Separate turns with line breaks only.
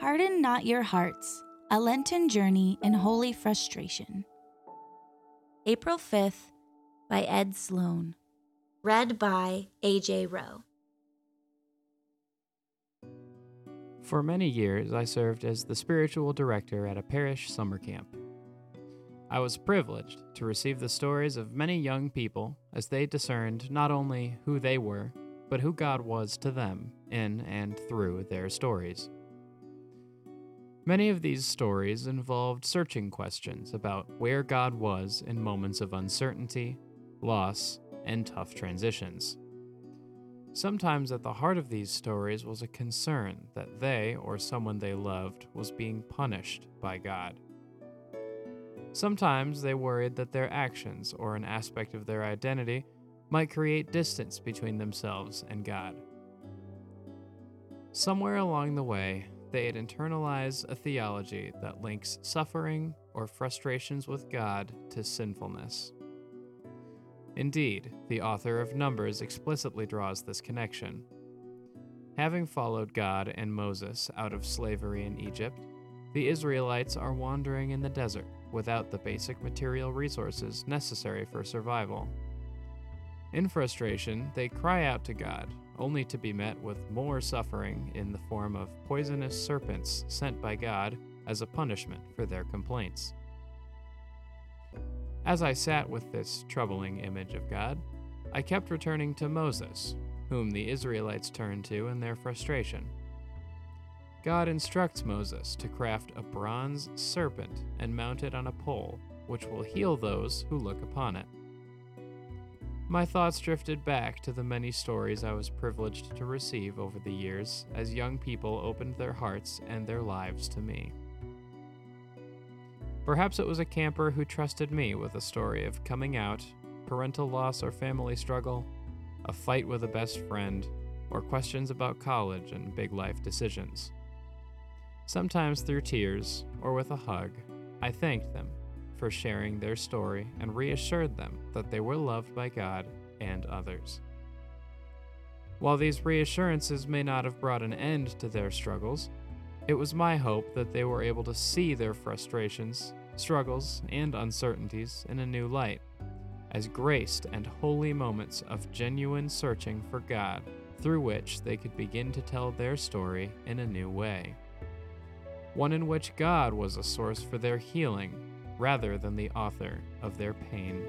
Harden Not Your Hearts A Lenten Journey in Holy Frustration. April 5th by Ed Sloane. Read by A.J. Rowe.
For many years, I served as the spiritual director at a parish summer camp. I was privileged to receive the stories of many young people as they discerned not only who they were, but who God was to them in and through their stories. Many of these stories involved searching questions about where God was in moments of uncertainty, loss, and tough transitions. Sometimes at the heart of these stories was a concern that they or someone they loved was being punished by God. Sometimes they worried that their actions or an aspect of their identity might create distance between themselves and God. Somewhere along the way, they had internalized a theology that links suffering or frustrations with God to sinfulness. Indeed, the author of Numbers explicitly draws this connection. Having followed God and Moses out of slavery in Egypt, the Israelites are wandering in the desert without the basic material resources necessary for survival. In frustration, they cry out to God, only to be met with more suffering in the form of poisonous serpents sent by God as a punishment for their complaints. As I sat with this troubling image of God, I kept returning to Moses, whom the Israelites turned to in their frustration. God instructs Moses to craft a bronze serpent and mount it on a pole, which will heal those who look upon it. My thoughts drifted back to the many stories I was privileged to receive over the years as young people opened their hearts and their lives to me. Perhaps it was a camper who trusted me with a story of coming out, parental loss or family struggle, a fight with a best friend, or questions about college and big life decisions. Sometimes through tears or with a hug, I thanked them for sharing their story and reassured them that they were loved by God and others. While these reassurances may not have brought an end to their struggles, it was my hope that they were able to see their frustrations, struggles, and uncertainties in a new light, as graced and holy moments of genuine searching for God through which they could begin to tell their story in a new way one in which God was a source for their healing rather than the author of their pain.